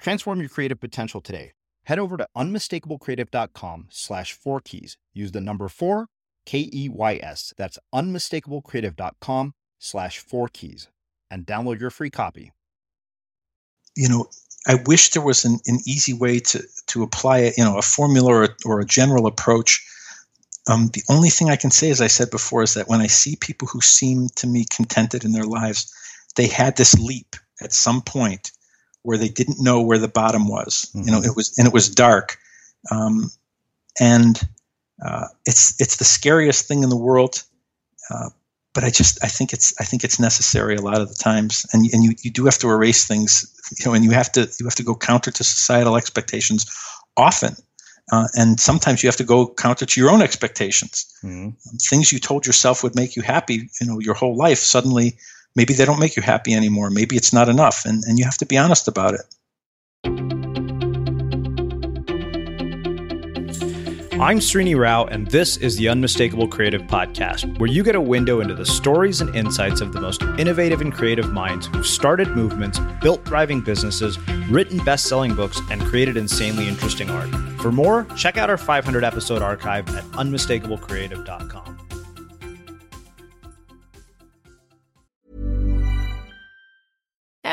Transform your creative potential today. Head over to unmistakablecreative.com slash four keys. Use the number four, K E Y S. That's unmistakablecreative.com slash four keys and download your free copy. You know, I wish there was an, an easy way to, to apply it, you know, a formula or, or a general approach. Um, the only thing I can say, as I said before, is that when I see people who seem to me contented in their lives, they had this leap at some point where they didn't know where the bottom was. Mm-hmm. You know, mm-hmm. it was and it was dark, um, and uh, it's it's the scariest thing in the world. Uh, but I just I think it's I think it's necessary a lot of the times, and and you, you do have to erase things, you know, and you have to you have to go counter to societal expectations often. Uh, and sometimes you have to go counter to your own expectations. Mm-hmm. Things you told yourself would make you happy, you know, your whole life suddenly maybe they don't make you happy anymore. Maybe it's not enough, and, and you have to be honest about it. I'm Srini Rao, and this is the Unmistakable Creative Podcast, where you get a window into the stories and insights of the most innovative and creative minds who've started movements, built thriving businesses, written best selling books, and created insanely interesting art. For more, check out our 500 episode archive at unmistakablecreative.com.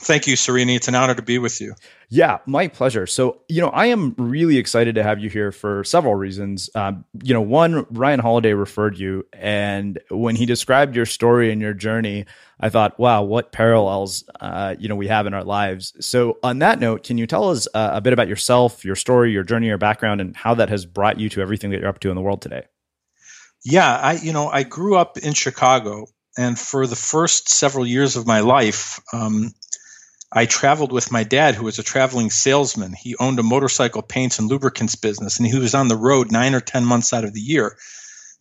Thank you, Srini. It's an honor to be with you. Yeah, my pleasure. So, you know, I am really excited to have you here for several reasons. Um, you know, one, Ryan Holiday referred you, and when he described your story and your journey, I thought, wow, what parallels, uh, you know, we have in our lives. So, on that note, can you tell us uh, a bit about yourself, your story, your journey, your background, and how that has brought you to everything that you're up to in the world today? Yeah, I, you know, I grew up in Chicago, and for the first several years of my life, um, I traveled with my dad, who was a traveling salesman. He owned a motorcycle paints and lubricants business, and he was on the road nine or 10 months out of the year.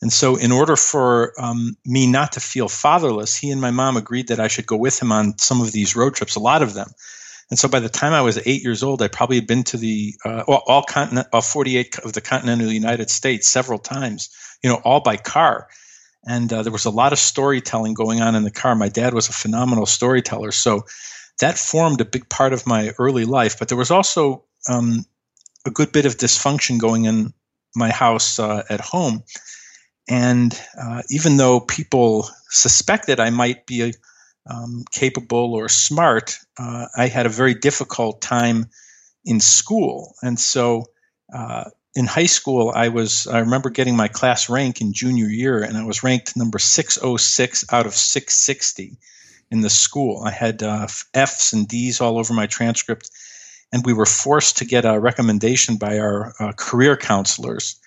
And so, in order for um, me not to feel fatherless, he and my mom agreed that I should go with him on some of these road trips, a lot of them. And so, by the time I was eight years old, I probably had been to the uh, all, all continent, all 48 of the continental United States several times. You know, all by car. And uh, there was a lot of storytelling going on in the car. My dad was a phenomenal storyteller, so that formed a big part of my early life. But there was also um, a good bit of dysfunction going in my house uh, at home. And uh, even though people suspected I might be um, capable or smart, uh, I had a very difficult time in school. And so uh, in high school, I was, I remember getting my class rank in junior year, and I was ranked number 606 out of 660 in the school. I had uh, F's and D's all over my transcript, and we were forced to get a recommendation by our uh, career counselors.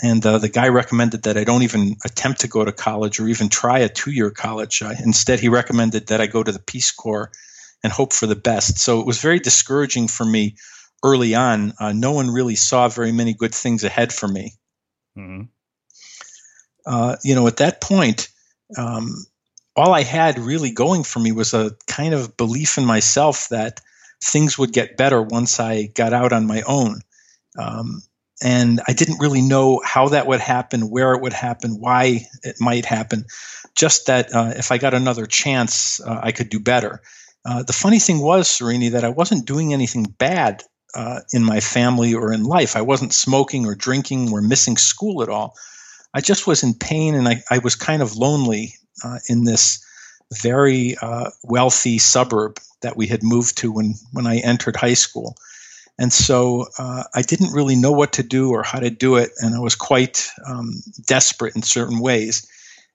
And uh, the guy recommended that I don't even attempt to go to college or even try a two year college. instead, he recommended that I go to the Peace Corps and hope for the best. So it was very discouraging for me early on. Uh, no one really saw very many good things ahead for me. Mm-hmm. Uh, you know, at that point, um, all I had really going for me was a kind of belief in myself that things would get better once I got out on my own. Um, and I didn't really know how that would happen, where it would happen, why it might happen. Just that uh, if I got another chance, uh, I could do better. Uh, the funny thing was, Srini, that I wasn't doing anything bad uh, in my family or in life. I wasn't smoking or drinking or missing school at all. I just was in pain and I, I was kind of lonely uh, in this very uh, wealthy suburb that we had moved to when, when I entered high school. And so uh, I didn't really know what to do or how to do it, and I was quite um, desperate in certain ways,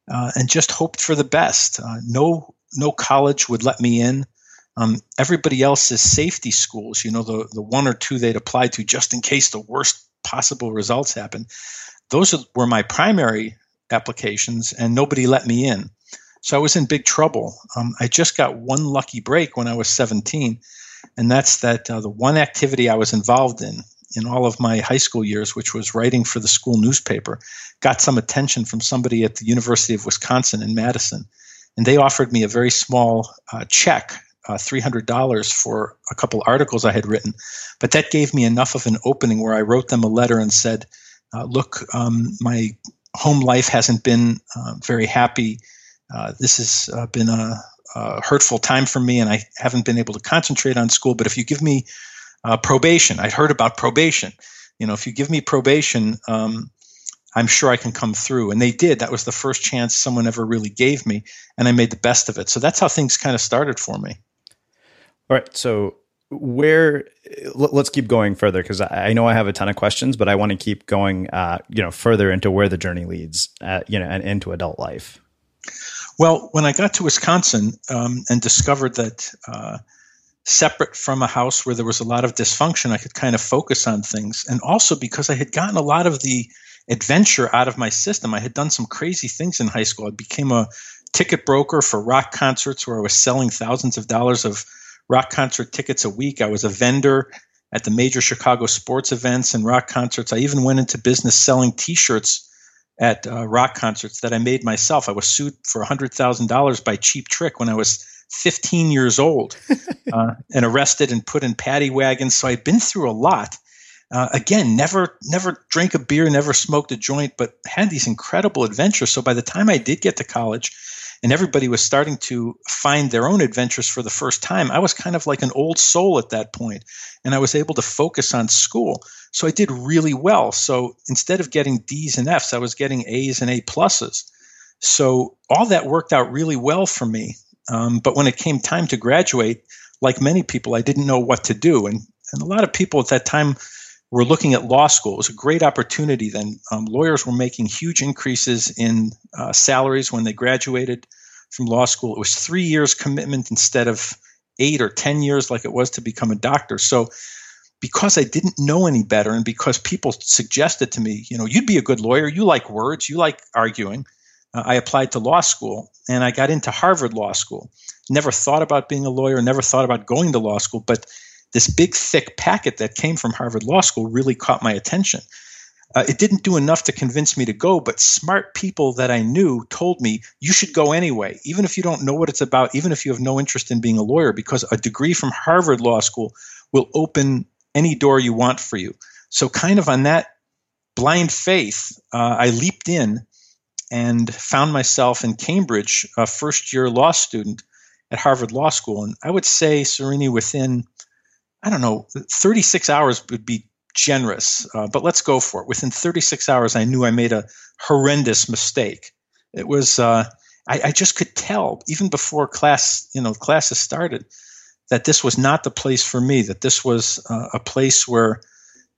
uh, and just hoped for the best. Uh, no, no college would let me in. Um, everybody else's safety schools, you know, the the one or two they'd apply to just in case the worst possible results happen. Those were my primary applications, and nobody let me in. So I was in big trouble. Um, I just got one lucky break when I was 17, and that's that uh, the one activity I was involved in in all of my high school years, which was writing for the school newspaper, got some attention from somebody at the University of Wisconsin in Madison. And they offered me a very small uh, check, uh, $300 for a couple articles I had written. But that gave me enough of an opening where I wrote them a letter and said, uh, Look, um, my home life hasn't been uh, very happy. Uh, this has uh, been a, a, hurtful time for me, and I haven't been able to concentrate on school. But if you give me uh, probation, I'd heard about probation. You know, if you give me probation, um, I'm sure I can come through. And they did. That was the first chance someone ever really gave me, and I made the best of it. So that's how things kind of started for me. All right. So where let's keep going further because I know I have a ton of questions, but I want to keep going, uh, you know, further into where the journey leads, uh, you know, and into adult life. Well, when I got to Wisconsin um, and discovered that uh, separate from a house where there was a lot of dysfunction, I could kind of focus on things. And also because I had gotten a lot of the adventure out of my system. I had done some crazy things in high school. I became a ticket broker for rock concerts where I was selling thousands of dollars of rock concert tickets a week. I was a vendor at the major Chicago sports events and rock concerts. I even went into business selling t shirts at uh, rock concerts that I made myself. I was sued for $100,000 by Cheap Trick when I was 15 years old uh, and arrested and put in paddy wagons. So I'd been through a lot. Uh, again, never never drank a beer, never smoked a joint, but had these incredible adventures. So by the time I did get to college, and everybody was starting to find their own adventures for the first time, I was kind of like an old soul at that point, and I was able to focus on school. So I did really well. So instead of getting D's and F's, I was getting A's and A pluses. So all that worked out really well for me. Um, but when it came time to graduate, like many people, I didn't know what to do, and and a lot of people at that time were looking at law school. It was a great opportunity then. Um, lawyers were making huge increases in uh, salaries when they graduated from law school. It was three years commitment instead of eight or 10 years like it was to become a doctor. So, because I didn't know any better and because people suggested to me, you know, you'd be a good lawyer, you like words, you like arguing, uh, I applied to law school and I got into Harvard Law School. Never thought about being a lawyer, never thought about going to law school, but this big, thick packet that came from Harvard Law School really caught my attention. Uh, it didn't do enough to convince me to go, but smart people that I knew told me you should go anyway, even if you don't know what it's about, even if you have no interest in being a lawyer, because a degree from Harvard Law School will open any door you want for you. So, kind of on that blind faith, uh, I leaped in and found myself in Cambridge, a first year law student at Harvard Law School. And I would say, Srini, within I don't know, 36 hours would be generous, uh, but let's go for it. Within 36 hours, I knew I made a horrendous mistake. It was, uh, I, I, just could tell even before class, you know, classes started, that this was not the place for me. That this was uh, a place where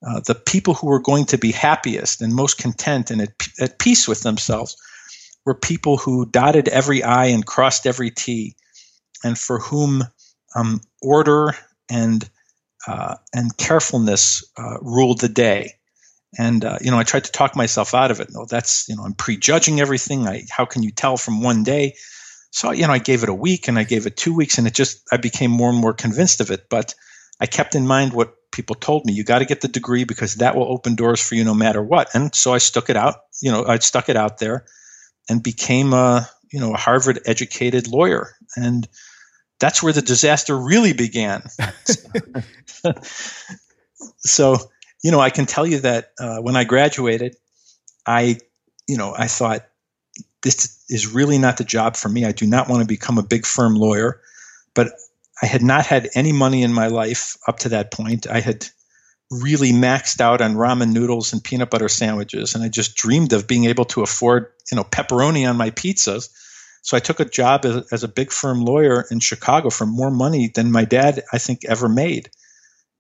uh, the people who were going to be happiest and most content and at, at peace with themselves were people who dotted every I and crossed every T, and for whom um, order and uh, and carefulness uh, ruled the day. And uh, you know, I tried to talk myself out of it. No, that's you know, I'm prejudging everything. I, how can you tell from one day? So you know, I gave it a week, and I gave it two weeks, and it just I became more and more convinced of it. But I kept in mind what people told me: you got to get the degree because that will open doors for you no matter what. And so I stuck it out. You know, I stuck it out there, and became a you know a Harvard educated lawyer. And that's where the disaster really began. so, you know, I can tell you that uh, when I graduated, I, you know, I thought this is really not the job for me. I do not want to become a big firm lawyer, but I had not had any money in my life up to that point. I had really maxed out on ramen noodles and peanut butter sandwiches, and I just dreamed of being able to afford, you know, pepperoni on my pizzas so I took a job as, as, a big firm lawyer in Chicago for more money than my dad, I think, ever made.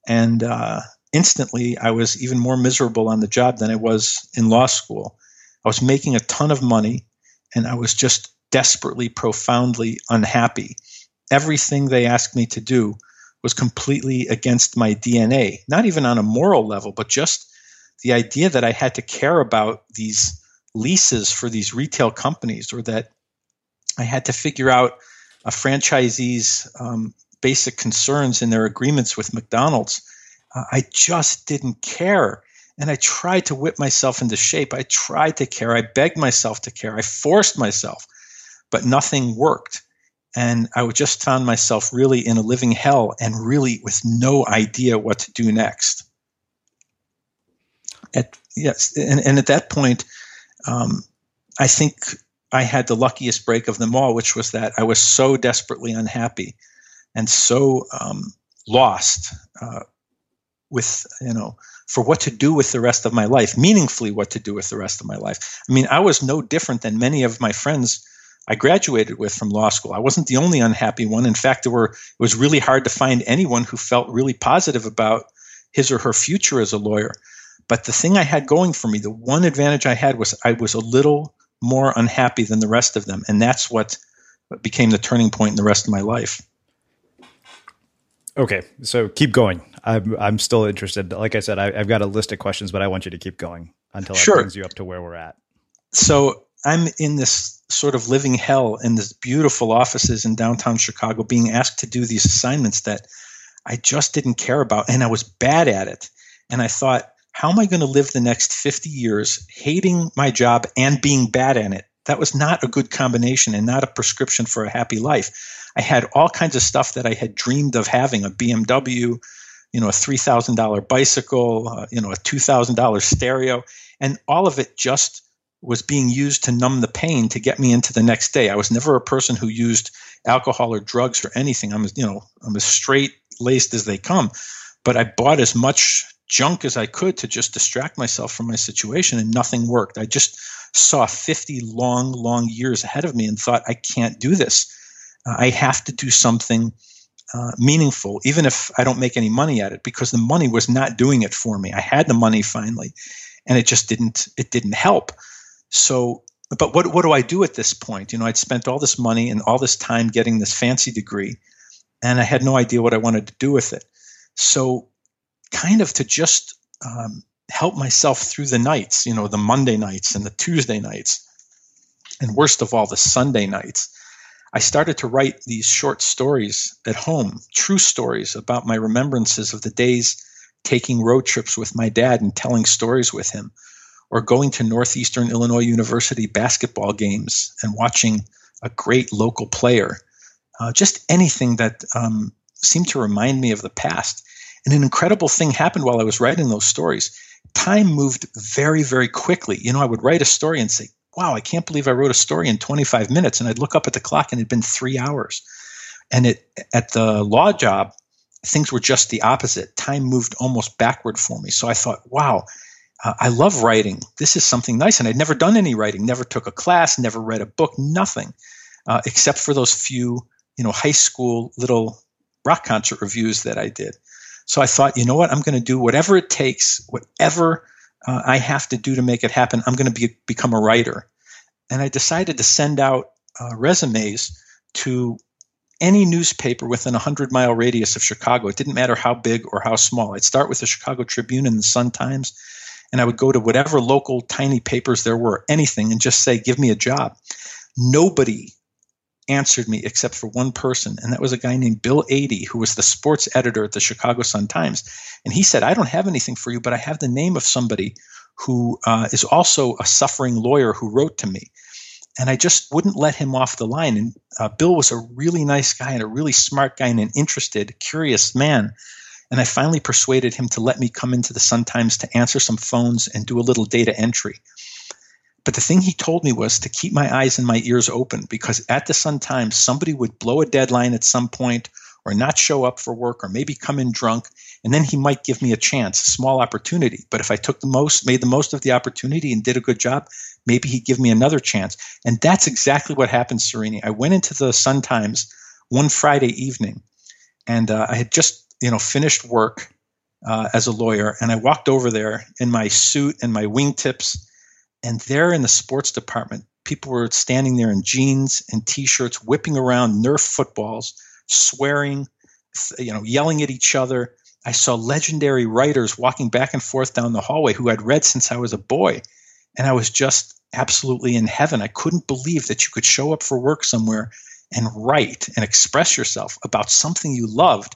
And uh, instantly, I was even more miserable on the job than I was in law school. I was making a ton of money, and I was just desperately, profoundly unhappy. Everything they asked me to do was completely against my DNA, not even on a moral level, but just the idea that I had to care about these leases for these retail companies or that I had to figure out a franchisee's um, basic concerns in their agreements with McDonald's. Uh, I just didn't care. And I tried to whip myself into shape. I tried to care. I begged myself to care. I forced myself, but nothing worked. And I just found myself really in a living hell and really with no idea what to do next. At, yes, and, and at that point, um, I think I had the luckiest break of them all, which was that I was so desperately unhappy and so um, lost uh, with, you know, for what to do with the rest of my life, meaningfully what to do with the rest of my life. I mean, I was no different than many of my friends I graduated with from law school. I wasn't the only unhappy one. In fact, there were it was really hard to find anyone who felt really positive about his or her future as a lawyer. But the thing I had going for me, the one advantage I had was I was a little more unhappy than the rest of them. And that's what became the turning point in the rest of my life. Okay, so keep going. I'm I'm still interested. Like I said, I, have got a list of questions, but I want you to keep going until sure. it brings you up to where we're at. So I'm in this sort of living hell in this beautiful offices in downtown Chicago, being asked to do these assignments that I just didn't care about, and I was bad at it. And I thought, how am I going to live the next 50 years hating my job and being bad at it? That was not a good combination and not a prescription for a happy life. I had all kinds of stuff that I had dreamed of having a BMW, you know, a $3,000 bicycle, uh, you know, a $2,000 stereo, and all of it just was being used to numb the pain to get me into the next day. I was never a person who used alcohol or drugs or anything. I'm, you know, I'm as straight laced as they come, but I bought as much junk as I could to just distract myself from my situation and nothing worked. I just saw 50 long, long years ahead of me and thought, I can't do this. Uh, I have to do something uh, meaningful, even if I don't make any money at it, because the money was not doing it for me. I had the money finally, and it just didn't. It didn't help. So, but what what do I do at this point? You know, I'd spent all this money and all this time getting this fancy degree, and I had no idea what I wanted to do with it. So, kind of to just um, help myself through the nights, you know, the Monday nights and the Tuesday nights, and worst of all, the Sunday nights. I started to write these short stories at home, true stories about my remembrances of the days taking road trips with my dad and telling stories with him, or going to Northeastern Illinois University basketball games and watching a great local player. Uh, just anything that um, seemed to remind me of the past. And an incredible thing happened while I was writing those stories. Time moved very, very quickly. You know, I would write a story and say, wow, I can't believe I wrote a story in 25 minutes. And I'd look up at the clock and it'd been three hours. And it, at the law job, things were just the opposite. Time moved almost backward for me. So I thought, wow, uh, I love writing. This is something nice. And I'd never done any writing, never took a class, never read a book, nothing, uh, except for those few, you know, high school little rock concert reviews that I did. So I thought, you know what? I'm going to do whatever it takes, whatever uh, I have to do to make it happen. I'm going to be, become a writer. And I decided to send out uh, resumes to any newspaper within a 100 mile radius of Chicago. It didn't matter how big or how small. I'd start with the Chicago Tribune and the Sun Times, and I would go to whatever local tiny papers there were, anything, and just say, give me a job. Nobody answered me except for one person, and that was a guy named Bill Adee, who was the sports editor at the Chicago Sun Times. And he said, I don't have anything for you, but I have the name of somebody who uh, is also a suffering lawyer who wrote to me. And I just wouldn't let him off the line. And uh, Bill was a really nice guy and a really smart guy and an interested, curious man. And I finally persuaded him to let me come into the Sun Times to answer some phones and do a little data entry. But the thing he told me was to keep my eyes and my ears open because at the Sun Times, somebody would blow a deadline at some point or not show up for work or maybe come in drunk. And then he might give me a chance, a small opportunity. But if I took the most, made the most of the opportunity and did a good job, maybe he'd give me another chance. And that's exactly what happened, Srini. I went into the Sun Times one Friday evening and uh, I had just, you know, finished work uh, as a lawyer. And I walked over there in my suit and my wingtips and there in the sports department, people were standing there in jeans and t-shirts, whipping around Nerf footballs, swearing, you know, yelling at each other. I saw legendary writers walking back and forth down the hallway who I'd read since I was a boy. And I was just absolutely in heaven. I couldn't believe that you could show up for work somewhere and write and express yourself about something you loved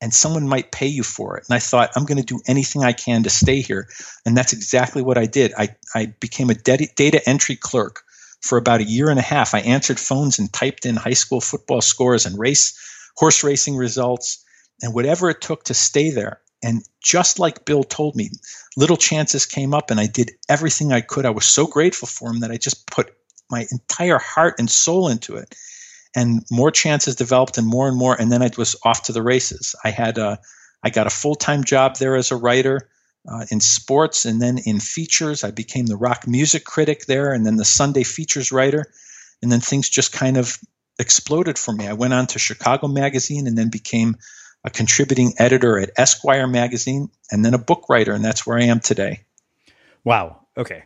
and someone might pay you for it. And I thought, I'm going to do anything I can to stay here. And that's exactly what I did. I, I became a data entry clerk for about a year and a half. I answered phones and typed in high school football scores and race, horse racing results, and whatever it took to stay there. And just like Bill told me, little chances came up and I did everything I could. I was so grateful for him that I just put my entire heart and soul into it and more chances developed and more and more and then i was off to the races. I had a i got a full-time job there as a writer uh, in sports and then in features. I became the rock music critic there and then the sunday features writer and then things just kind of exploded for me. I went on to chicago magazine and then became a contributing editor at esquire magazine and then a book writer and that's where i am today. Wow. Okay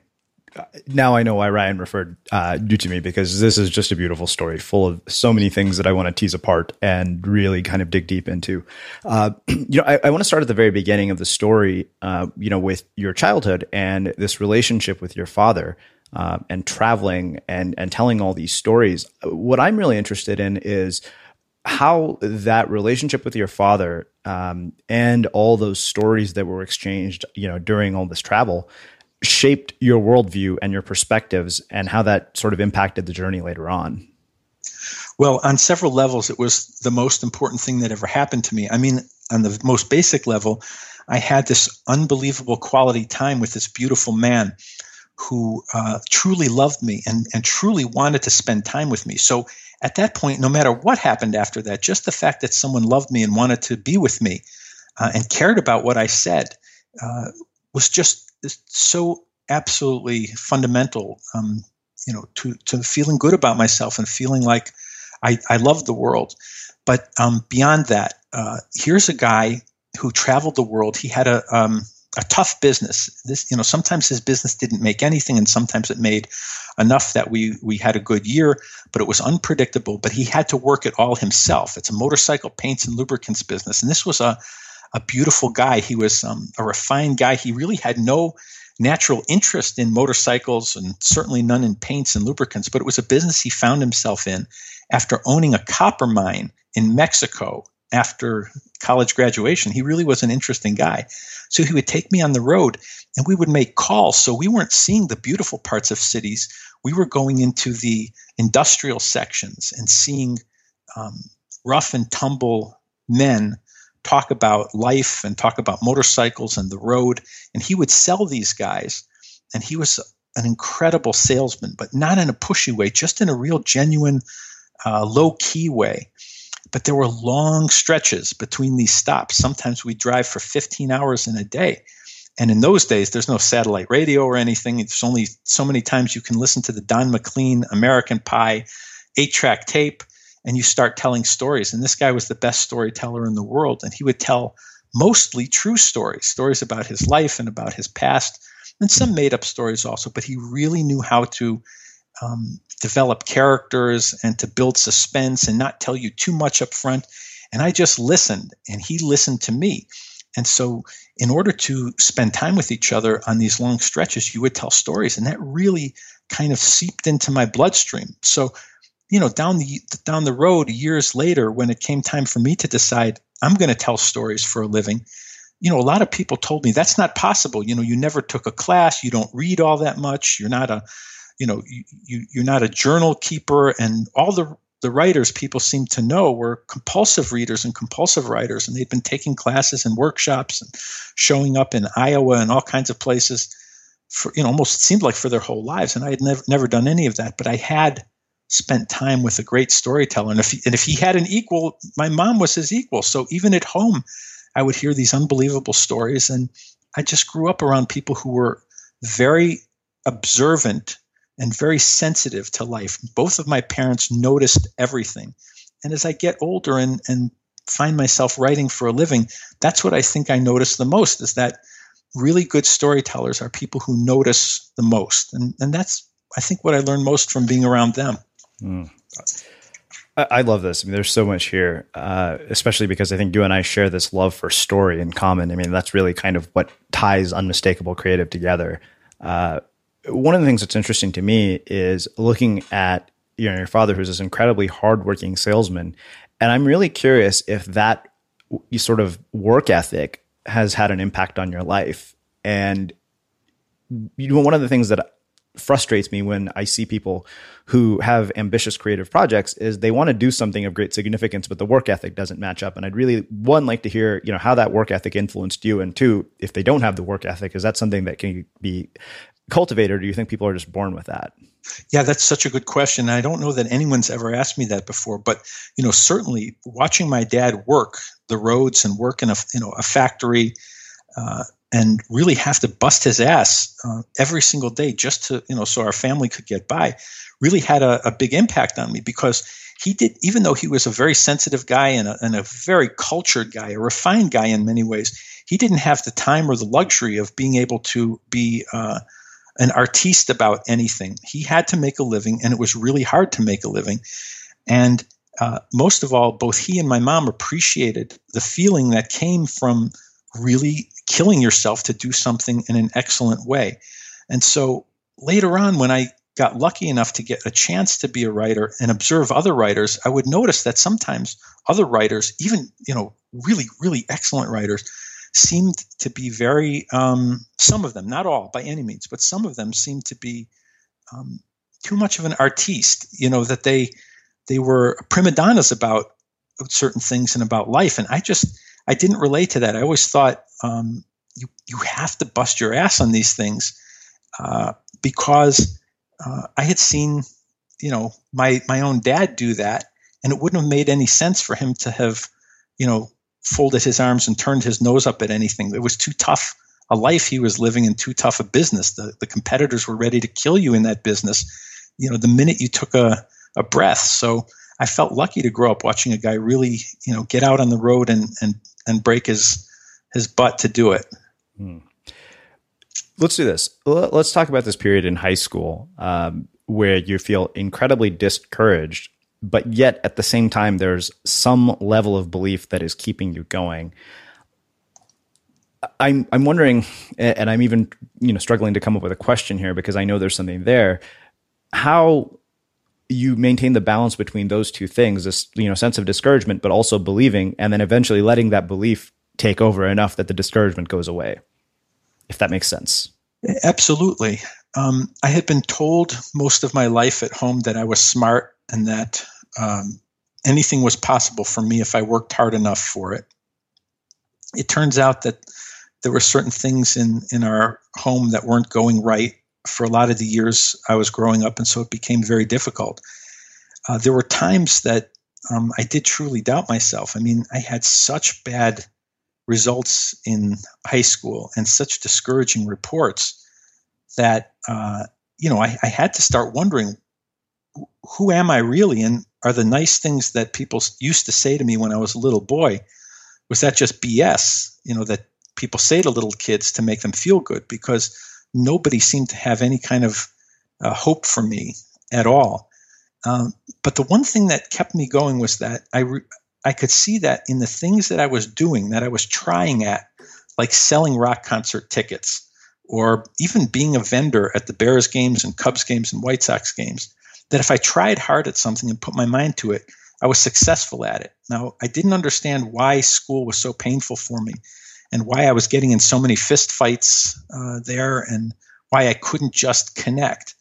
now I know why Ryan referred uh, you to me because this is just a beautiful story full of so many things that I want to tease apart and really kind of dig deep into. Uh, you know, I, I want to start at the very beginning of the story, uh, you know, with your childhood and this relationship with your father. Uh, and traveling and and telling all these stories. What I'm really interested in is how that relationship with your father um, and all those stories that were exchanged, you know, during all this travel, shaped your worldview and your perspectives and how that sort of impacted the journey later on? Well, on several levels, it was the most important thing that ever happened to me. I mean, on the most basic level, I had this unbelievable quality time with this beautiful man who uh, truly loved me and, and truly wanted to spend time with me. So at that point, no matter what happened after that, just the fact that someone loved me and wanted to be with me uh, and cared about what I said uh, was just so absolutely fundamental, um, you know, to, to feeling good about myself and feeling like I, I love the world. But um, beyond that, uh, here's a guy who traveled the world. He had a um, a tough business. This, you know, sometimes his business didn't make anything, and sometimes it made enough that we we had a good year, but it was unpredictable. But he had to work it all himself. It's a motorcycle paints and lubricants business, and this was a a beautiful guy. He was um, a refined guy. He really had no natural interest in motorcycles and certainly none in paints and lubricants, but it was a business he found himself in after owning a copper mine in Mexico after college graduation. He really was an interesting guy. So he would take me on the road and we would make calls. So we weren't seeing the beautiful parts of cities. We were going into the industrial sections and seeing um, rough and tumble men talk about life and talk about motorcycles and the road. And he would sell these guys. And he was an incredible salesman, but not in a pushy way, just in a real genuine, uh, low key way. But there were long stretches between these stops. Sometimes we drive for 15 hours in a day. And in those days, there's no satellite radio or anything. There's only so many times you can listen to the Don McLean American Pie eight track tape and you start telling stories. And this guy was the best storyteller in the world. And he would tell mostly true stories, stories about his life and about his past, and some made up stories also. But he really knew how to um, develop characters and to build suspense and not tell you too much up front. And I just listened, and he listened to me. And so, in order to spend time with each other on these long stretches, you would tell stories. And that really kind of seeped into my bloodstream. So, you know, down the down the road, years later, when it came time for me to decide I'm going to tell stories for a living, you know, a lot of people told me that's not possible. You know, you never took a class, you don't read all that much, you're not a, you know, you, you're not a journal keeper, and all the the writers people seem to know were compulsive readers and compulsive writers, and they'd been taking classes and workshops and showing up in Iowa and all kinds of places for you know almost seemed like for their whole lives, and I had never never done any of that, but I had spent time with a great storyteller. And if he, and if he had an equal, my mom was his equal. So even at home, I would hear these unbelievable stories. And I just grew up around people who were very observant and very sensitive to life. Both of my parents noticed everything. And as I get older and, and find myself writing for a living, that's what I think I notice the most is that really good storytellers are people who notice the most. And, and that's, I think, what I learned most from being around them. Mm. I love this. I mean, there's so much here, uh, especially because I think you and I share this love for story in common. I mean, that's really kind of what ties unmistakable creative together. Uh, one of the things that's interesting to me is looking at you know your father, who's this incredibly hardworking salesman, and I'm really curious if that sort of work ethic has had an impact on your life. And you know, one of the things that frustrates me when I see people who have ambitious creative projects is they want to do something of great significance, but the work ethic doesn't match up. And I'd really one like to hear, you know, how that work ethic influenced you, and two, if they don't have the work ethic, is that something that can be cultivated, or do you think people are just born with that? Yeah, that's such a good question. I don't know that anyone's ever asked me that before, but you know, certainly watching my dad work the roads and work in a you know a factory. Uh, and really have to bust his ass uh, every single day just to you know so our family could get by really had a, a, big impact on me because he did even though he was a very sensitive guy and a, and a very cultured guy a refined guy in many ways he didn't have the time or the luxury of being able to be uh, an artiste about anything. He had to make a living, and it was really hard to make a living. And uh, most of all, both he and my mom appreciated the feeling that came from really killing yourself to do something in an excellent way. And so later on, when I got lucky enough to get a chance to be a writer and observe other writers, I would notice that sometimes other writers, even you know, really, really excellent writers, seemed to be very um, some of them, not all by any means, but some of them seemed to be um, too much of an artiste. You know that they they were prima donnas about certain things and about life, and I just I didn't relate to that. I always thought um, you you have to bust your ass on these things uh, because uh, I had seen you know my my own dad do that, and it wouldn't have made any sense for him to have you know folded his arms and turned his nose up at anything. It was too tough a life he was living in too tough a business. The the competitors were ready to kill you in that business. You know, the minute you took a, a breath. So I felt lucky to grow up watching a guy really, you know, get out on the road and and and break his his butt to do it. Hmm. Let's do this. Let's talk about this period in high school um, where you feel incredibly discouraged but yet at the same time there's some level of belief that is keeping you going i'm i'm wondering and i'm even you know struggling to come up with a question here because i know there's something there how you maintain the balance between those two things this you know sense of discouragement but also believing and then eventually letting that belief take over enough that the discouragement goes away if that makes sense absolutely um, i had been told most of my life at home that i was smart and that um, anything was possible for me if I worked hard enough for it. It turns out that there were certain things in, in our home that weren't going right for a lot of the years I was growing up, and so it became very difficult. Uh, there were times that um, I did truly doubt myself. I mean, I had such bad results in high school and such discouraging reports that uh, you know I, I, had to start wondering who am I really? And are the nice things that people used to say to me when I was a little boy, was that just BS? You know, that people say to little kids to make them feel good because nobody seemed to have any kind of uh, hope for me at all. Um, but the one thing that kept me going was that I, re- I could see that in the things that I was doing, that I was trying at, like selling rock concert tickets or even being a vendor at the Bears games and Cubs games and White Sox games that if I tried hard at something and put my mind to it, I was successful at it. Now, I didn't understand why school was so painful for me and why I was getting in so many fist fights uh, there and why I couldn't just connect.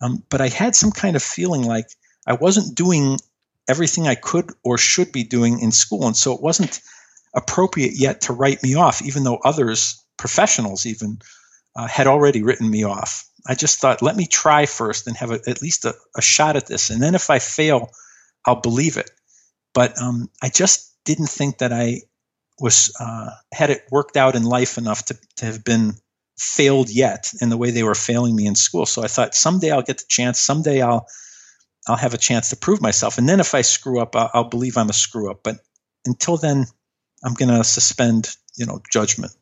Um, but I had some kind of feeling like I wasn't doing everything I could or should be doing in school. And so it wasn't appropriate yet to write me off, even though others, professionals even, uh, had already written me off. I just thought, let me try first and have a, at least a, a, shot at this. And then if I fail, I'll believe it. But um, I just didn't think that I was uh, had it worked out in life enough to, to have been failed yet in the way they were failing me in school. So I thought someday I'll get the chance. Someday I'll I'll have a chance to prove myself. And then if I screw up, I'll, I'll believe I'm a screw up. But until then, I'm going to suspend, you know, judgment.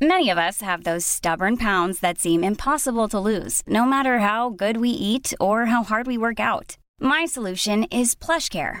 Many of us have those stubborn pounds that seem impossible to lose, no matter how good we eat or how hard we work out. My solution is PlushCare.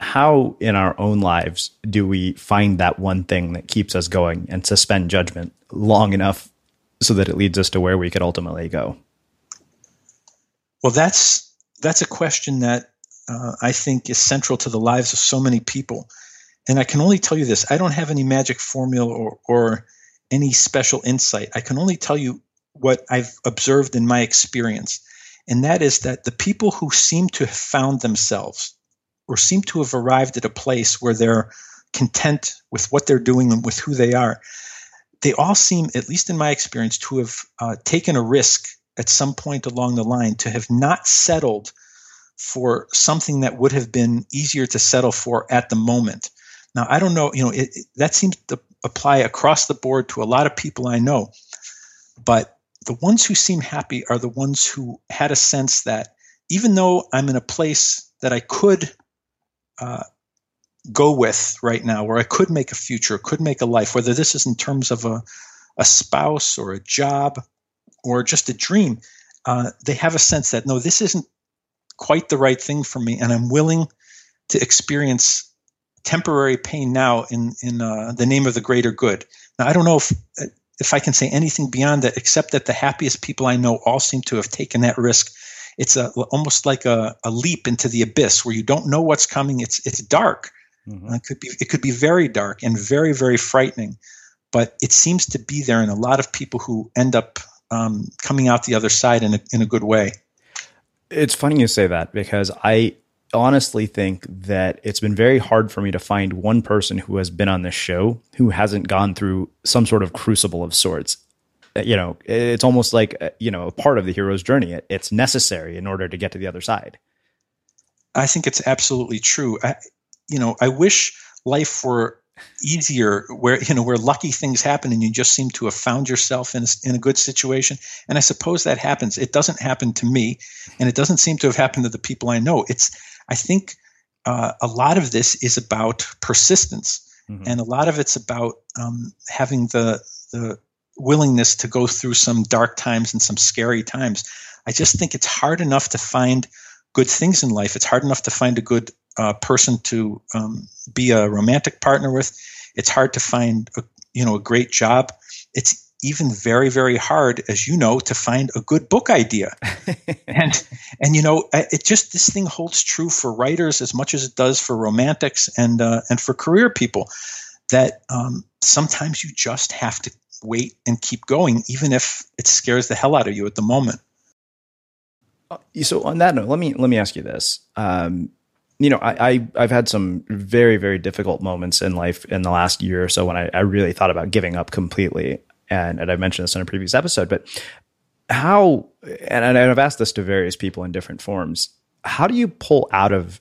How in our own lives do we find that one thing that keeps us going and suspend judgment long enough so that it leads us to where we could ultimately go? Well, that's that's a question that uh, I think is central to the lives of so many people. And I can only tell you this: I don't have any magic formula or, or any special insight. I can only tell you what I've observed in my experience, and that is that the people who seem to have found themselves or seem to have arrived at a place where they're content with what they're doing and with who they are, they all seem, at least in my experience, to have uh, taken a risk at some point along the line, to have not settled for something that would have been easier to settle for at the moment. Now, I don't know, you know, it, it, that seems to apply across the board to a lot of people I know. But the ones who seem happy are the ones who had a sense that even though I'm in a place that I could uh, go with right now, where I could make a future, could make a life, whether this is in terms of a, a spouse or a job or just a dream, uh, they have a sense that no, this isn't quite the right thing for me, and I'm willing to experience temporary pain now in in uh, the name of the greater good. Now, I don't know if if I can say anything beyond that, except that the happiest people I know all seem to have taken that risk it's a, almost like a, a leap into the abyss where you don't know what's coming. It's it's dark. Mm-hmm. It could be it could be very dark and very very frightening, but it seems to be there in a lot of people who end up um, coming out the other side in a in a good way. It's funny you say that because I honestly think that it's been very hard for me to find one person who has been on this show who hasn't gone through some sort of crucible of sorts you know, it's almost like uh, you know a part of the hero's journey. it's necessary in order to get to the other side. I think it's absolutely true. I, you know, I wish life were easier where you know where lucky things happen and you just seem to have found yourself in a, in a good situation and i suppose that happens it doesn't happen to me and it doesn't seem to have happened to the people i know it's i think uh, a lot of this is about persistence mm-hmm. and a lot of it's about um, having the the willingness to go through some dark times and some scary times. I just think it's hard enough to find good things in life. It's hard enough to find a good uh, person to um, be a romantic partner with. It's hard to find a, you know a great job. It's even very very hard as you know to find a good book idea and and you know it just this thing holds true for writers as much as it does for romantics and uh, and for career people that um, sometimes you just have to wait and keep going, even if it scares the hell out of you at the moment. Uh, so on that note, let me let me ask you this: um, you know, I, I have had some very very difficult moments in life in the last year or so when I, I really thought about giving up completely, and and I mentioned this in a previous episode, but how and, and I've asked this to various people in different forms. How do you pull out of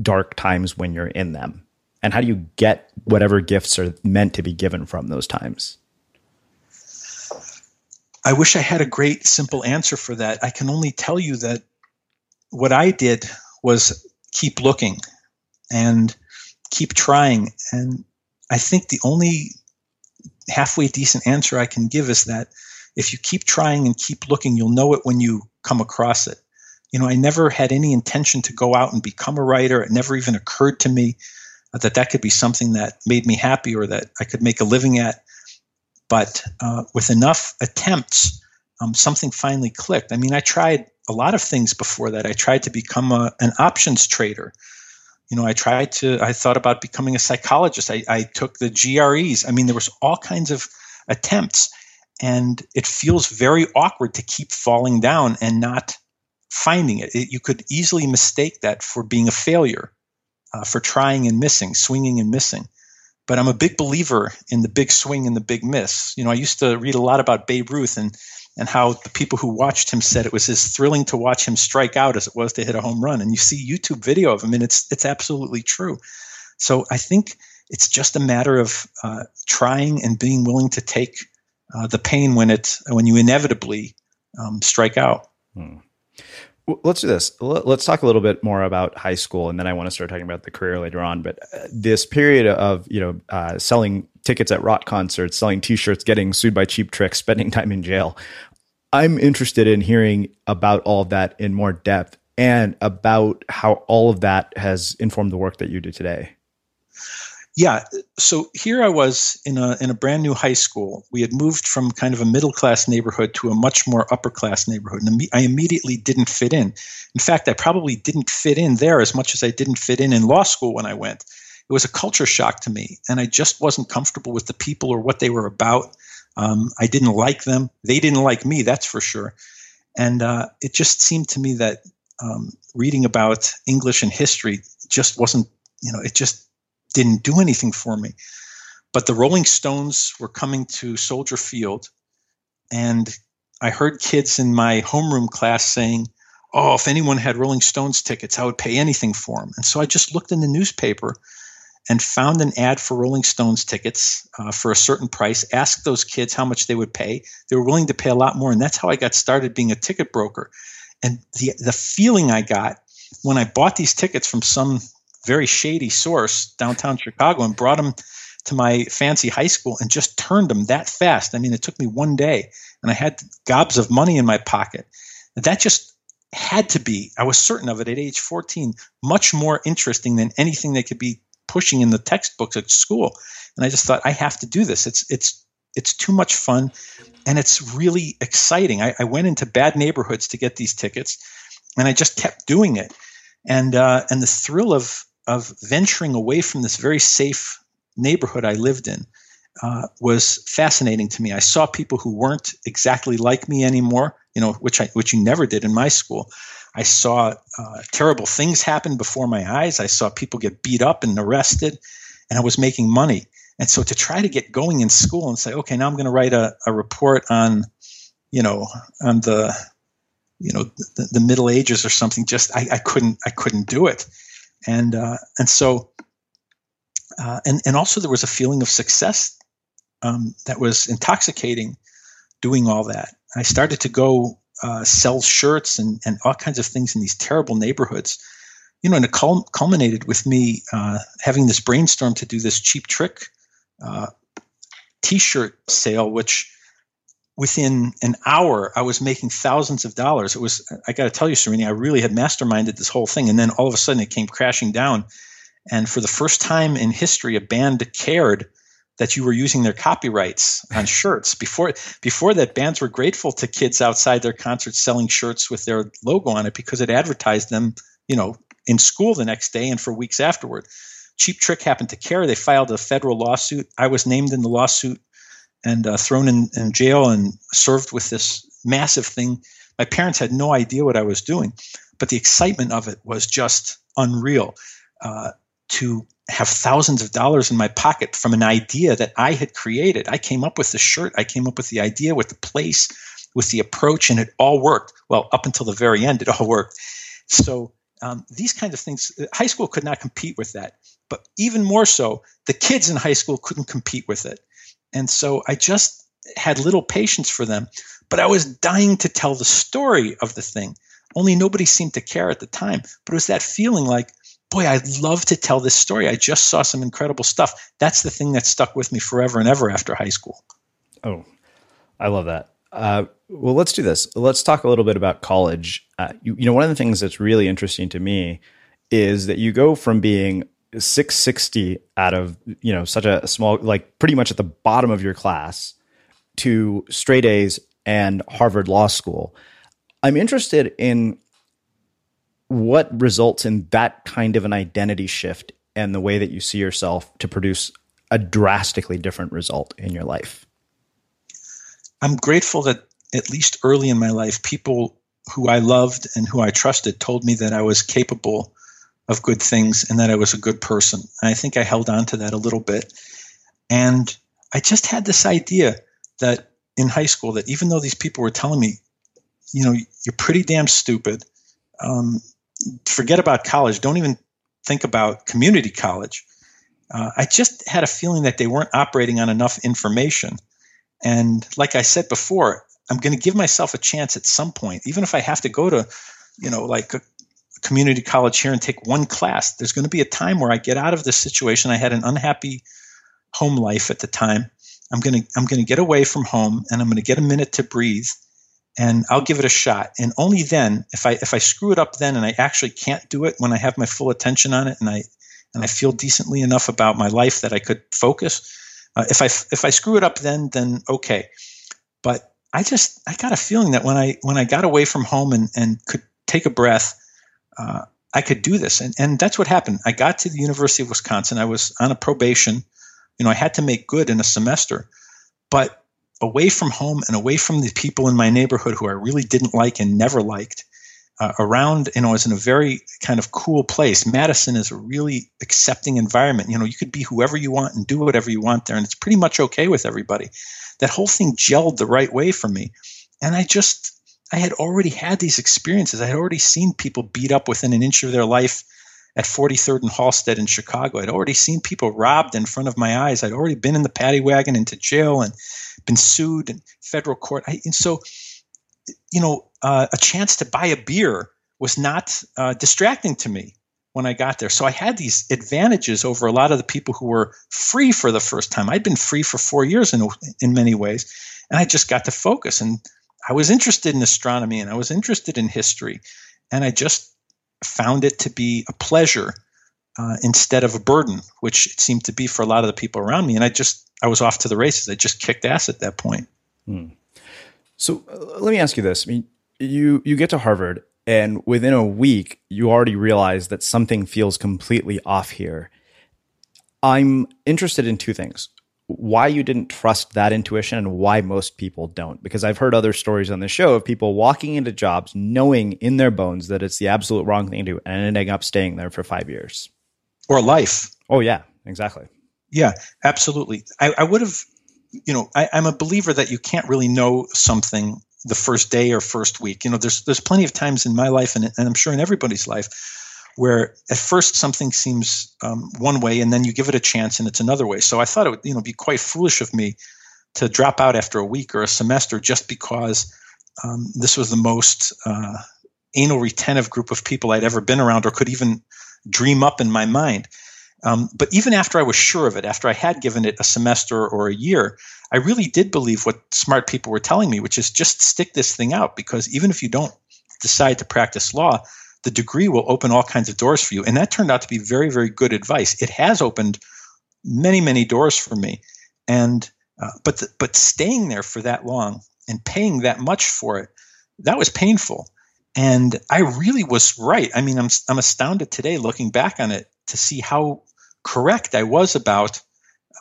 dark times when you're in them, and how do you get whatever gifts are meant to be given from those times? I wish I had a great simple answer for that. I can only tell you that what I did was keep looking and keep trying. And I think the only halfway decent answer I can give is that if you keep trying and keep looking, you'll know it when you come across it. You know, I never had any intention to go out and become a writer. It never even occurred to me that that could be something that made me happy or that I could make a living at. But uh, with enough attempts, um, something finally clicked. I mean, I tried a lot of things before that. I tried to become a, an options trader. You know, I tried to, I thought about becoming a psychologist. I, I took the GREs. I mean, there was all kinds of attempts. And it feels very awkward to keep falling down and not finding it. it you could easily mistake that for being a failure, uh, for trying and missing, swinging and missing. But I'm a big believer in the big swing and the big miss. You know, I used to read a lot about Babe Ruth and and how the people who watched him said it was as thrilling to watch him strike out as it was to hit a home run. And you see YouTube video of him, and it's it's absolutely true. So I think it's just a matter of uh, trying and being willing to take uh, the pain when it when you inevitably um, strike out. Hmm let's do this. Let's talk a little bit more about high school, and then I want to start talking about the career later on. But uh, this period of you know uh, selling tickets at rock concerts, selling T-shirts, getting sued by Cheap Trick, spending time in jail. I'm interested in hearing about all of that in more depth and about how all of that has informed the work that you do today yeah so here i was in a in a brand new high school. We had moved from kind of a middle class neighborhood to a much more upper class neighborhood and i immediately didn't fit in. In fact i probably didn't fit in there as much as i didn't fit in in law school when i went. It was a culture shock to me and i just wasn't comfortable with the people or what they were about. Um, i didn't like them. They didn't like me that's for sure. And uh, it just seemed to me that um, reading about english and history just wasn't you know it just didn't do anything for me. But the Rolling Stones were coming to Soldier Field, and I heard kids in my homeroom class saying, Oh, if anyone had Rolling Stones tickets, I would pay anything for them. And so I just looked in the newspaper and found an ad for Rolling Stones tickets uh, for a certain price, asked those kids how much they would pay. They were willing to pay a lot more. And that's how I got started being a ticket broker. And the, the feeling I got when I bought these tickets from some very shady source downtown Chicago and brought them to my fancy high school and just turned them that fast. I mean, it took me one day and I had gobs of money in my pocket. That just had to be, I was certain of it at age 14, much more interesting than anything they could be pushing in the textbooks at school. And I just thought, I have to do this. It's, it's, it's too much fun and it's really exciting. I, I went into bad neighborhoods to get these tickets and I just kept doing it. And, uh, and the thrill of, of venturing away from this very safe neighborhood I lived in uh, was fascinating to me. I saw people who weren't exactly like me anymore, you know, which I which you never did in my school. I saw uh, terrible things happen before my eyes. I saw people get beat up and arrested, and I was making money. And so to try to get going in school and say, okay, now I'm going to write a, a report on, you know, on the, you know, the, the Middle Ages or something, just I, I couldn't I couldn't do it and uh, and so uh, and and also there was a feeling of success um, that was intoxicating doing all that. I started to go uh, sell shirts and, and all kinds of things in these terrible neighborhoods. You know, and it cul- culminated with me uh, having this brainstorm to do this Cheap Trick uh, T-shirt sale, which within an hour, I was making thousands of dollars. It was, I got to tell you, Srini, I really had masterminded this whole thing. And then all of a sudden it came crashing down. And for the first time in history, a band cared that you were using their copyrights on shirts. Before, before that, bands were grateful to kids outside their concerts selling shirts with their logo on it because it advertised them, you know, in school the next day and for weeks afterward. Cheap Trick happened to care. They filed a federal lawsuit. I was named in the lawsuit and uh, thrown in, in jail and served with this massive thing. My parents had no idea what I was doing. but the excitement of it was just unreal. Uh, to have thousands of dollars in my pocket from an idea that I had created. I came up with the shirt, I came up with the idea, with the place, with the approach, and it all worked. Well, up until the very end, it all worked. So um, these kinds of things, high school could not compete with that. But even more so, the kids in high school couldn't compete with it. And so I just had little patience for them. But I was dying to tell the story of the thing. Only nobody seemed to care at the time. But it was that feeling like, boy, I'd love to tell this story. I just saw some incredible stuff. That's the thing that stuck with me forever and ever after high school. Oh, I love that. Uh, well, let's do this. Let's talk a little bit about college. Uh, you, you know, one of the things that's really interesting to me is that you go from being 660 out of you know such a small like pretty much at the bottom of your class to straight A's and Harvard Law School. I'm interested in what results in that kind of an identity shift and the way that you see yourself to produce a drastically different result in your life? I'm grateful that at least early in my life, people who I loved and who I trusted told me that I was capable of good things and that I was a good person. And I think I held on to that a little bit. And I just had this idea that in high school, that even though these people were telling me, you know, you're pretty damn stupid, um, forget about college. Don't even think about community college. Uh, I just had a feeling that they weren't operating on enough information. And like I said before, I'm going to give myself a chance at some point, even if I have to go to, you know, like a community college here and take one class. There's going to be a time where I get out of this situation. I had an unhappy home life at the time. I'm going to I'm going to get away from home and I'm going to get a minute to breathe and I'll give it a shot. And only then, if I if I screw it up then and I actually can't do it when I have my full attention on it and I and I feel decently enough about my life that I could focus. Uh, if I if I screw it up then then okay, but I just I got a feeling that when I when I got away from home and and could take a breath, uh, I could do this, and and that's what happened. I got to the University of Wisconsin. I was on a probation. You know, I had to make good in a semester, but away from home and away from the people in my neighborhood who I really didn't like and never liked. Uh, around, you know, I was in a very kind of cool place. Madison is a really accepting environment. You know, you could be whoever you want and do whatever you want there, and it's pretty much okay with everybody. That whole thing gelled the right way for me. And I just, I had already had these experiences. I had already seen people beat up within an inch of their life at 43rd and Halsted in Chicago. I'd already seen people robbed in front of my eyes. I'd already been in the paddy wagon into jail and been sued in federal court. I, and so, you know, uh, a chance to buy a beer was not uh, distracting to me when I got there. So I had these advantages over a lot of the people who were free for the first time. I'd been free for four years in in many ways, and I just got to focus. And I was interested in astronomy and I was interested in history, and I just found it to be a pleasure uh, instead of a burden, which it seemed to be for a lot of the people around me. And I just I was off to the races. I just kicked ass at that point. Hmm. So uh, let me ask you this: I mean, you you get to Harvard, and within a week, you already realize that something feels completely off here. I'm interested in two things: why you didn't trust that intuition, and why most people don't. Because I've heard other stories on the show of people walking into jobs knowing in their bones that it's the absolute wrong thing to do, and ending up staying there for five years or life. Oh yeah, exactly. Yeah, absolutely. I, I would have, you know, I, I'm a believer that you can't really know something the first day or first week. You know, there's there's plenty of times in my life, and, and I'm sure in everybody's life, where at first something seems um, one way, and then you give it a chance, and it's another way. So I thought it would, you know, be quite foolish of me to drop out after a week or a semester just because um, this was the most uh, anal retentive group of people I'd ever been around, or could even dream up in my mind. Um, but even after I was sure of it, after I had given it a semester or a year, I really did believe what smart people were telling me, which is just stick this thing out because even if you don't decide to practice law, the degree will open all kinds of doors for you. And that turned out to be very, very good advice. It has opened many, many doors for me. And uh, but the, but staying there for that long and paying that much for it, that was painful. And I really was right. I mean, I'm I'm astounded today looking back on it to see how correct I was about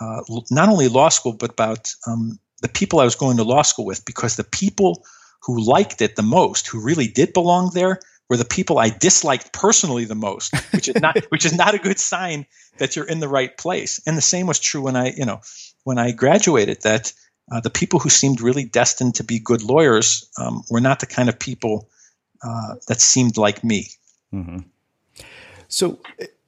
uh, not only law school, but about um, the people I was going to law school with, because the people who liked it the most, who really did belong there, were the people I disliked personally the most, which is not which is not a good sign that you're in the right place. And the same was true when I, you know, when I graduated. That uh, the people who seemed really destined to be good lawyers um, were not the kind of people uh, that seemed like me. Mm-hmm. So,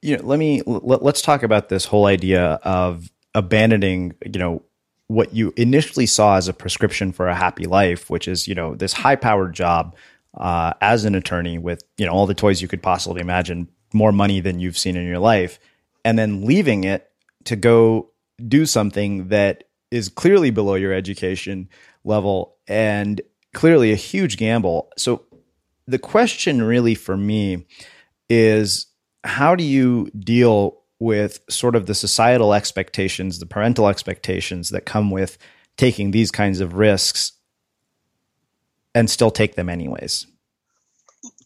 you know, let me let, let's talk about this whole idea of abandoning, you know, what you initially saw as a prescription for a happy life, which is, you know, this high powered job uh, as an attorney with, you know, all the toys you could possibly imagine, more money than you've seen in your life, and then leaving it to go do something that is clearly below your education level and clearly a huge gamble. So the question really for me is how do you deal with sort of the societal expectations, the parental expectations that come with taking these kinds of risks and still take them anyways?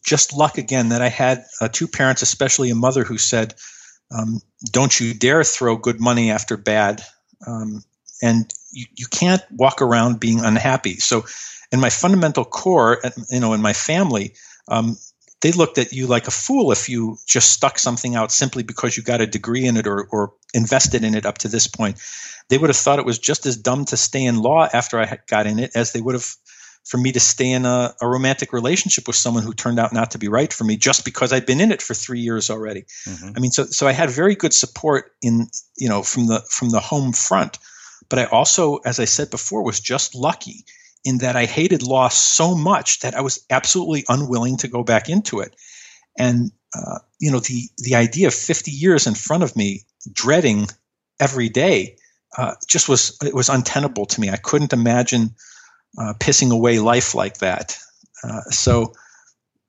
Just luck again that I had uh, two parents, especially a mother, who said, um, Don't you dare throw good money after bad. Um, and you, you can't walk around being unhappy. So, in my fundamental core, you know, in my family, um, they looked at you like a fool if you just stuck something out simply because you got a degree in it or, or invested in it up to this point. They would have thought it was just as dumb to stay in law after I got in it as they would have for me to stay in a, a, romantic relationship with someone who turned out not to be right for me just because I'd been in it for three years already. Mm-hmm. I mean, so so I had very good support in you know from the from the home front, but I also, as I said before, was just lucky in that I hated law so much that I was absolutely unwilling to go back into it. And uh, you know, the the idea of 50 years in front of me, dreading every day, uh, just was it was untenable to me. I couldn't imagine uh, pissing away life like that. Uh, so,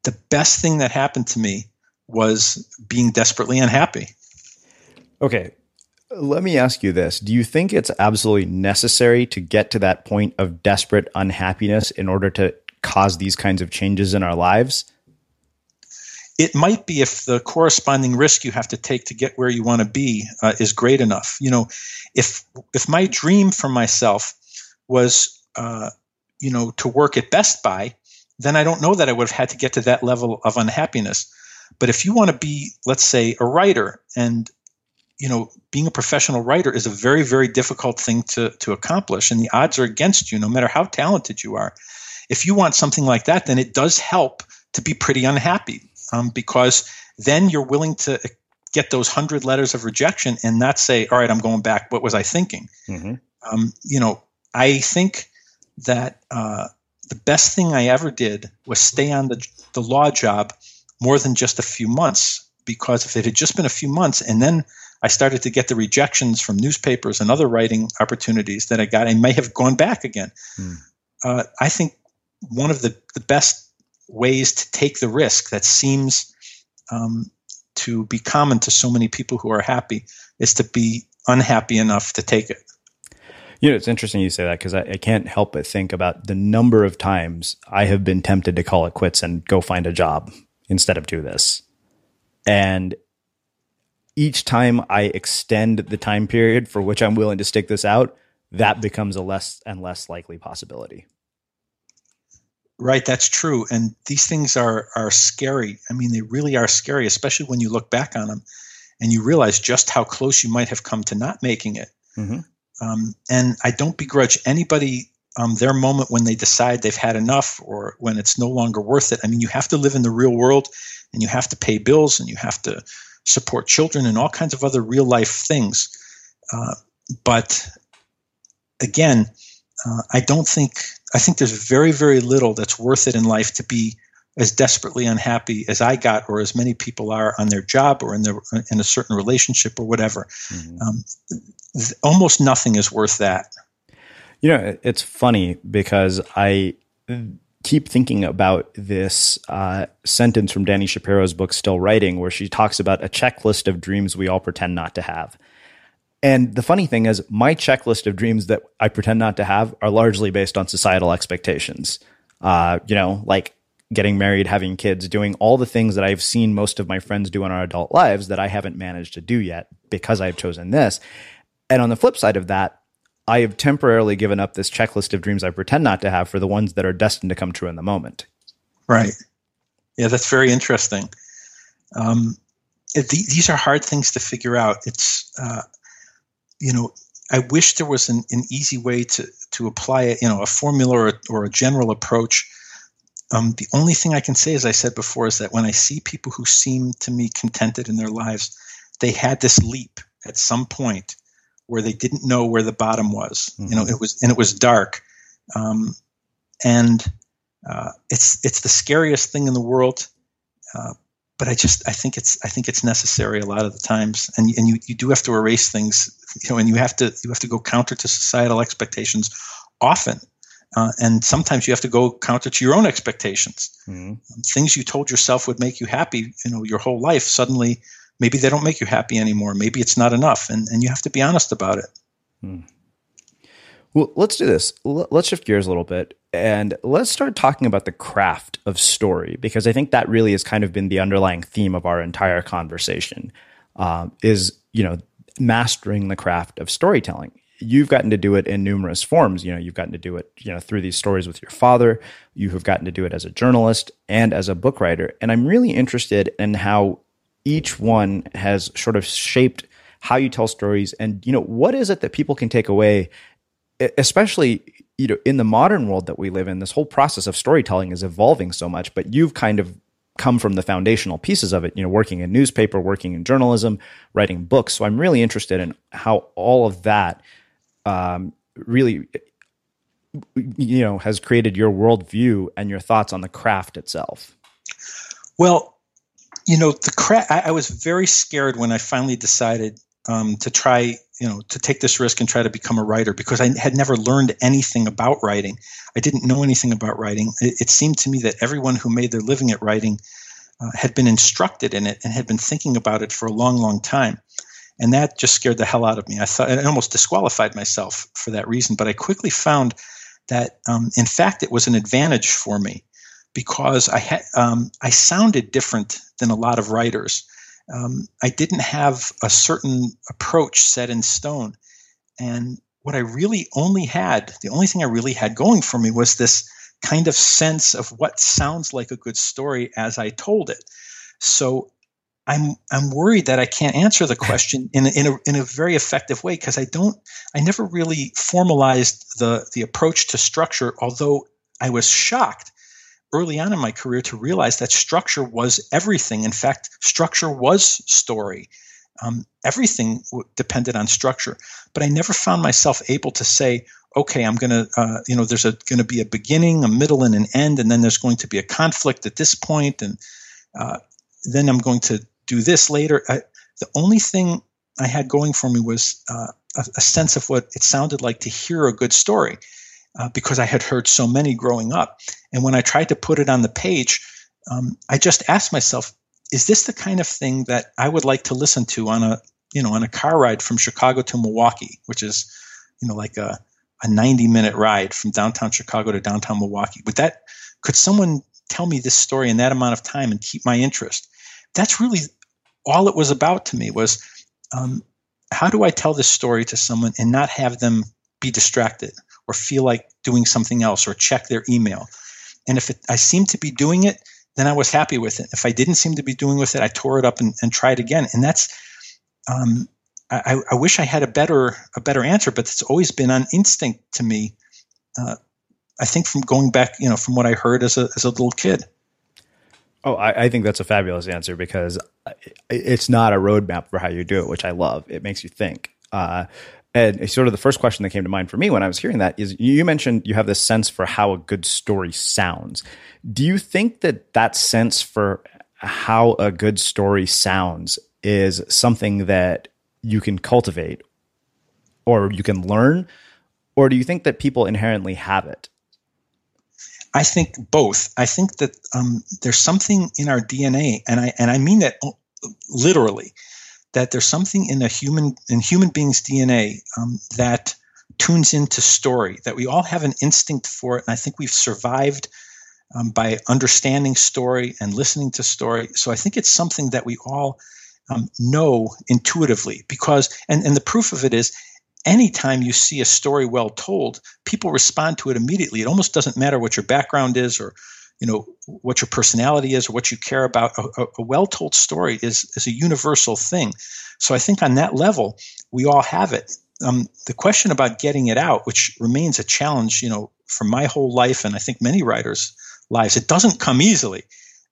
the best thing that happened to me was being desperately unhappy. Okay, let me ask you this. Do you think it's absolutely necessary to get to that point of desperate unhappiness in order to cause these kinds of changes in our lives? It might be if the corresponding risk you have to take to get where you want to be uh, is great enough. You know, if if my dream for myself was, uh, you know, to work at Best Buy, then I don't know that I would have had to get to that level of unhappiness. But if you want to be, let's say, a writer and you know, being a professional writer is a very, very difficult thing to, to accomplish, and the odds are against you, no matter how talented you are. If you want something like that, then it does help to be pretty unhappy um, because then you're willing to get those hundred letters of rejection and not say, "All right, I'm going back. What was I thinking?" Mm-hmm. Um, you know, I think that uh, the best thing I ever did was stay on the the law job more than just a few months because if it had just been a few months and then I started to get the rejections from newspapers and other writing opportunities that I got. I may have gone back again. Hmm. Uh, I think one of the, the best ways to take the risk that seems um, to be common to so many people who are happy is to be unhappy enough to take it. You know, it's interesting you say that because I, I, can't help but think about the number of times I have been tempted to call it quits and go find a job instead of do this. And each time I extend the time period for which I'm willing to stick this out, that becomes a less and less likely possibility. Right, that's true. And these things are are scary. I mean, they really are scary, especially when you look back on them and you realize just how close you might have come to not making it. Mm-hmm. Um, and I don't begrudge anybody um, their moment when they decide they've had enough or when it's no longer worth it. I mean, you have to live in the real world and you have to pay bills and you have to support children, and all kinds of other real life things. Uh, but again, uh, I don't think I think there's very very little that's worth it in life to be as desperately unhappy as I got, or as many people are on their job, or in their in a certain relationship, or whatever. Mm-hmm. Um, th- almost nothing is worth that. You know, it's funny because I keep thinking about this uh, sentence from Dani Shapiro's book, Still Writing, where she talks about a checklist of dreams we all pretend not to have. And the funny thing is, my checklist of dreams that I pretend not to have are largely based on societal expectations. Uh, you know, like getting married, having kids, doing all the things that I've seen most of my friends do in our adult lives that I haven't managed to do yet because I've chosen this. And on the flip side of that, I have temporarily given up this checklist of dreams I pretend not to have for the ones that are destined to come true in the moment. Right. Yeah, that's very interesting. Um, it, these are hard things to figure out. It's, uh, you know, I wish there was an, an easy way to, to apply it, you know, a formula or, or a general approach. Um, the only thing I can say, as I said before, is that when I see people who seem to me contented in their lives, they had this leap at some point where they didn't know where the bottom was. Mm-hmm. You know, it was and it was dark, um, and uh, it's it's the scariest thing in the world. Uh, but I just I think it's I think it's necessary a lot of the times, and and you, you do have to erase things, you know, and you have to you have to go counter to societal expectations often, uh, and sometimes you have to go counter to your own expectations. Mm-hmm. Things you told yourself would make you happy, you know, your whole life suddenly maybe they don't make you happy anymore. Maybe it's not enough, and and you have to be honest about it. Hmm. Well, let's do this. Let's shift gears a little bit and let's start talking about the craft of story because I think that really has kind of been the underlying theme of our entire conversation. Um, is you know mastering the craft of storytelling. You've gotten to do it in numerous forms. You know, you've gotten to do it, you know, through these stories with your father. You have gotten to do it as a journalist and as a book writer. And I'm really interested in how each one has sort of shaped how you tell stories and you know what is it that people can take away especially you know in the modern world that we live in this whole process of storytelling is evolving so much but you've kind of come from the foundational pieces of it you know working in newspaper working in journalism writing books so i'm really interested in how all of that um, really you know has created your worldview and your thoughts on the craft itself well you know the cra- I, I was very scared when i finally decided um, to try, you know, to take this risk and try to become a writer because I had never learned anything about writing. I didn't know anything about writing. It, it seemed to me that everyone who made their living at writing uh, had been instructed in it and had been thinking about it for a long, long time. And that just scared the hell out of me. I thought I almost disqualified myself for that reason. But I quickly found that, um, in fact, it was an advantage for me because I had um, I sounded different than a lot of writers um, I didn't have a certain approach set in stone. And what I really only had, the only thing I really had going for me was this kind of sense of what sounds like a good story as I told it. So I'm I'm worried that I can't answer the question in a, in a in a very effective way because I don't I never really formalized the the approach to structure although I was shocked early on in my career to realize that structure was everything. In fact, structure was story. Um, everything w- depended on structure. But I never found myself able to say, okay, I'm to, uh, you know, there's going to be a beginning, a middle, and an end, and then there's going to be a conflict at this point, and uh, then I'm going to do this later. I, the only thing I had going for me was uh, a, a sense of what it sounded like to hear a good story uh, because I had heard so many growing up. And when I tried to put it on the page, um, I just asked myself, is this the kind of thing that I would like to listen to on a you know on a car ride from Chicago to Milwaukee, which is you know like a a 90 minute ride from downtown Chicago to downtown Milwaukee. Would that could someone tell me this story in that amount of time and keep my interest? That's really all it was about to me was um, how do I tell this story to someone and not have them be distracted? or feel like doing something else or check their email. And if it, I seemed to be doing it, then I was happy with it. If I didn't seem to be doing with it, I tore it up and, and tried again. And that's, um, I, I, wish I had a better a better answer, but it's always been on instinct to me. Uh, I think from going back, you know, from what I heard as a as a little kid. Oh, I, I, think that's a fabulous answer because it's not a roadmap for how you do it, which I love. It makes you think. Uh, and sort of the first question that came to mind for me when I was hearing that is you mentioned you have this sense for how a good story sounds. Do you think that that sense for how a good story sounds is something that you can cultivate or you can learn? Or do you think that people inherently have it? I think both. I think that um, there's something in our DNA, and I and I mean that literally that there's something in a human in human beings' DNA um, that tunes into story. That we all have an instinct for it, and I think we've survived um, by understanding story and listening to story. So I think it's something that we all um, know intuitively because, and, and the proof of it is anytime you see a story well told, people respond to it immediately. It almost doesn't matter what your background is or you know what your personality is or what you care about. A, a well-told story is is a universal thing. So I think on that level, we all have it. Um, the question about getting it out, which remains a challenge, you know, for my whole life, and I think many writers' lives, it doesn't come easily,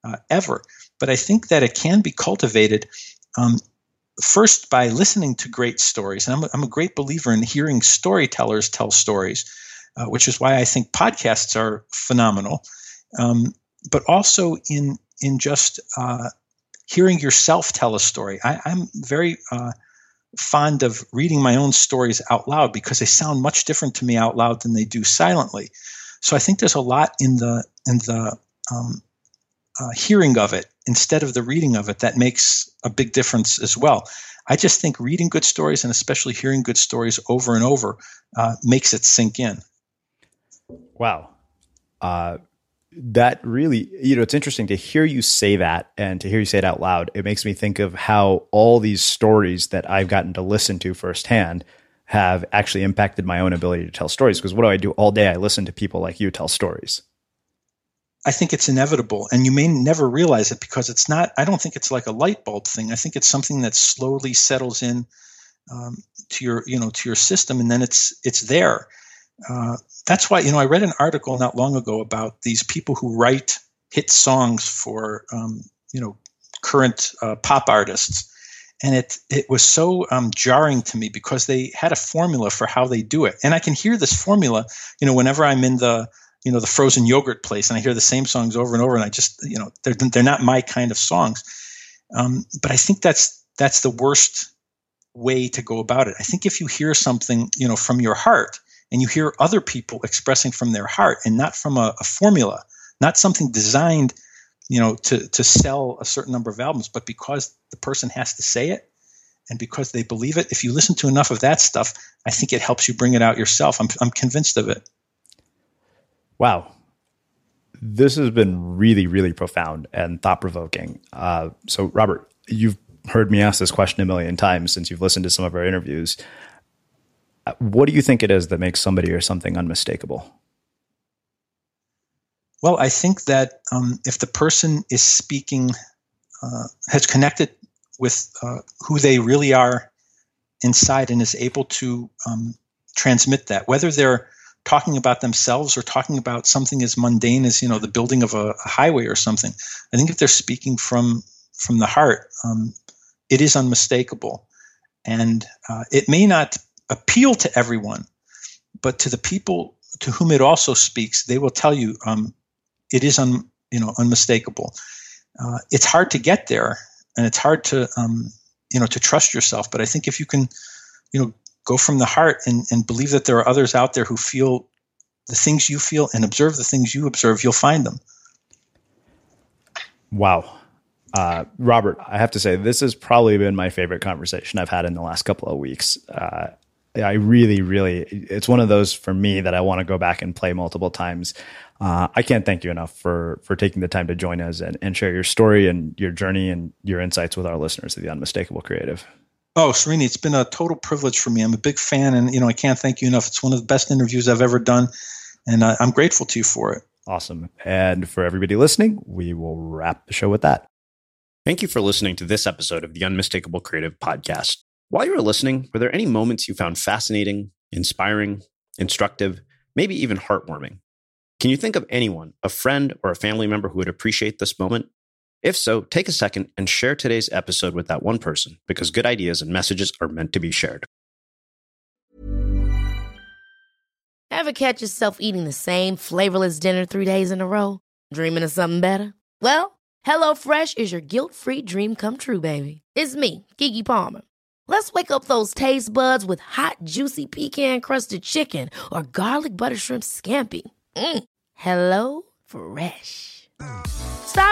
uh, ever. But I think that it can be cultivated um, first by listening to great stories. And I'm a, I'm a great believer in hearing storytellers tell stories, uh, which is why I think podcasts are phenomenal. Um, but also in in just uh, hearing yourself tell a story. I, am very uh, fond of reading my own stories out loud because they sound much different to me out loud than they do silently. So I think there's a lot in the in the um, uh, hearing of it instead of the reading of it that makes a big difference as well. I just think reading good stories and especially hearing good stories over and over uh, makes it sink in. Wow. Uh, that really, you know, it's interesting to hear you say that and to hear you say it out loud. It makes me think of how all these stories that I've gotten to listen to firsthand have actually impacted my own ability to tell stories. Because what do I do all day? I listen to people like you tell stories. I think it's inevitable, and you may never realize it because it's not. I don't think it's like a light bulb thing. I think it's something that slowly settles in um, to your, you know, to your system, and then it's it's there. Uh, that's why you know I read an article not long ago about these people who write hit songs for um, you know current uh, pop artists, and it it was so um, jarring to me because they had a formula for how they do it, and I can hear this formula. You know, whenever I'm in the you know the frozen yogurt place and I hear the same songs over and over, and I just you know they're they're not my kind of songs. Um, but I think that's that's the worst way to go about it. I think if you hear something you know from your heart and you hear other people expressing from their heart and not from a, a formula, not something designed you know to to sell a certain number of albums, but because the person has to say it and because they believe it. If you listen to enough of that stuff, I think it helps you bring it out yourself. I'm I'm convinced of it. Wow. This has been really, really profound and thought provoking. Uh, so, Robert, you've heard me ask this question a million times since you've listened to some of our interviews. What do you think it is that makes somebody or something unmistakable? Well, I think that um, if the person is speaking, uh, has connected with uh, who they really are inside and is able to um, transmit that, whether they're talking about themselves or talking about something as mundane as you know the building of a, a highway or something. I think if they're speaking from from the heart, um, it is unmistakable, and uh, it may not appeal to everyone, but to the people to whom it also speaks, they will tell you um, it is un, you know unmistakable. Uh, it's hard to get there, and it's hard to um, you know to trust yourself. But I think if you can, you know, go from the heart and, and believe that there are others out there who feel the things you feel and observe the things you observe, you'll find them. Wow. Uh, Robert, I have to say, this has probably been my favorite conversation I've had in the last couple of weeks. Uh, I really, really, it's one of those for me that I want to go back and play multiple times. Uh, I can't thank you enough for for taking the time to join us and, and share your story and your journey and your insights with our listeners of the Unmistakable Creative. Oh, Srini, it's been a total privilege for me. I'm a big fan, and you know I can't thank you enough. It's one of the best interviews I've ever done, and I, I'm grateful to you for it. Awesome. And for everybody listening, we will wrap the show with that. Thank you for listening to this episode of the Unmistakable Creative Podcast. While you were listening, were there any moments you found fascinating, inspiring, instructive, maybe even heartwarming? Can you think of anyone, a friend or a family member who would appreciate this moment? If so, take a second and share today's episode with that one person because good ideas and messages are meant to be shared. Ever catch yourself eating the same flavorless dinner three days in a row? Dreaming of something better? Well, HelloFresh is your guilt free dream come true, baby. It's me, Keke Palmer. Let's wake up those taste buds with hot, juicy pecan crusted chicken or garlic butter shrimp scampi. Mm. Hello Fresh.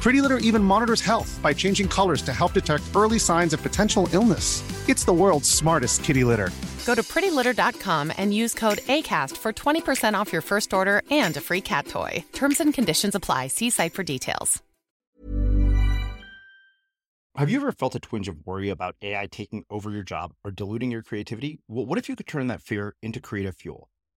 Pretty Litter even monitors health by changing colors to help detect early signs of potential illness. It's the world's smartest kitty litter. Go to prettylitter.com and use code ACAST for 20% off your first order and a free cat toy. Terms and conditions apply. See site for details. Have you ever felt a twinge of worry about AI taking over your job or diluting your creativity? Well, what if you could turn that fear into creative fuel?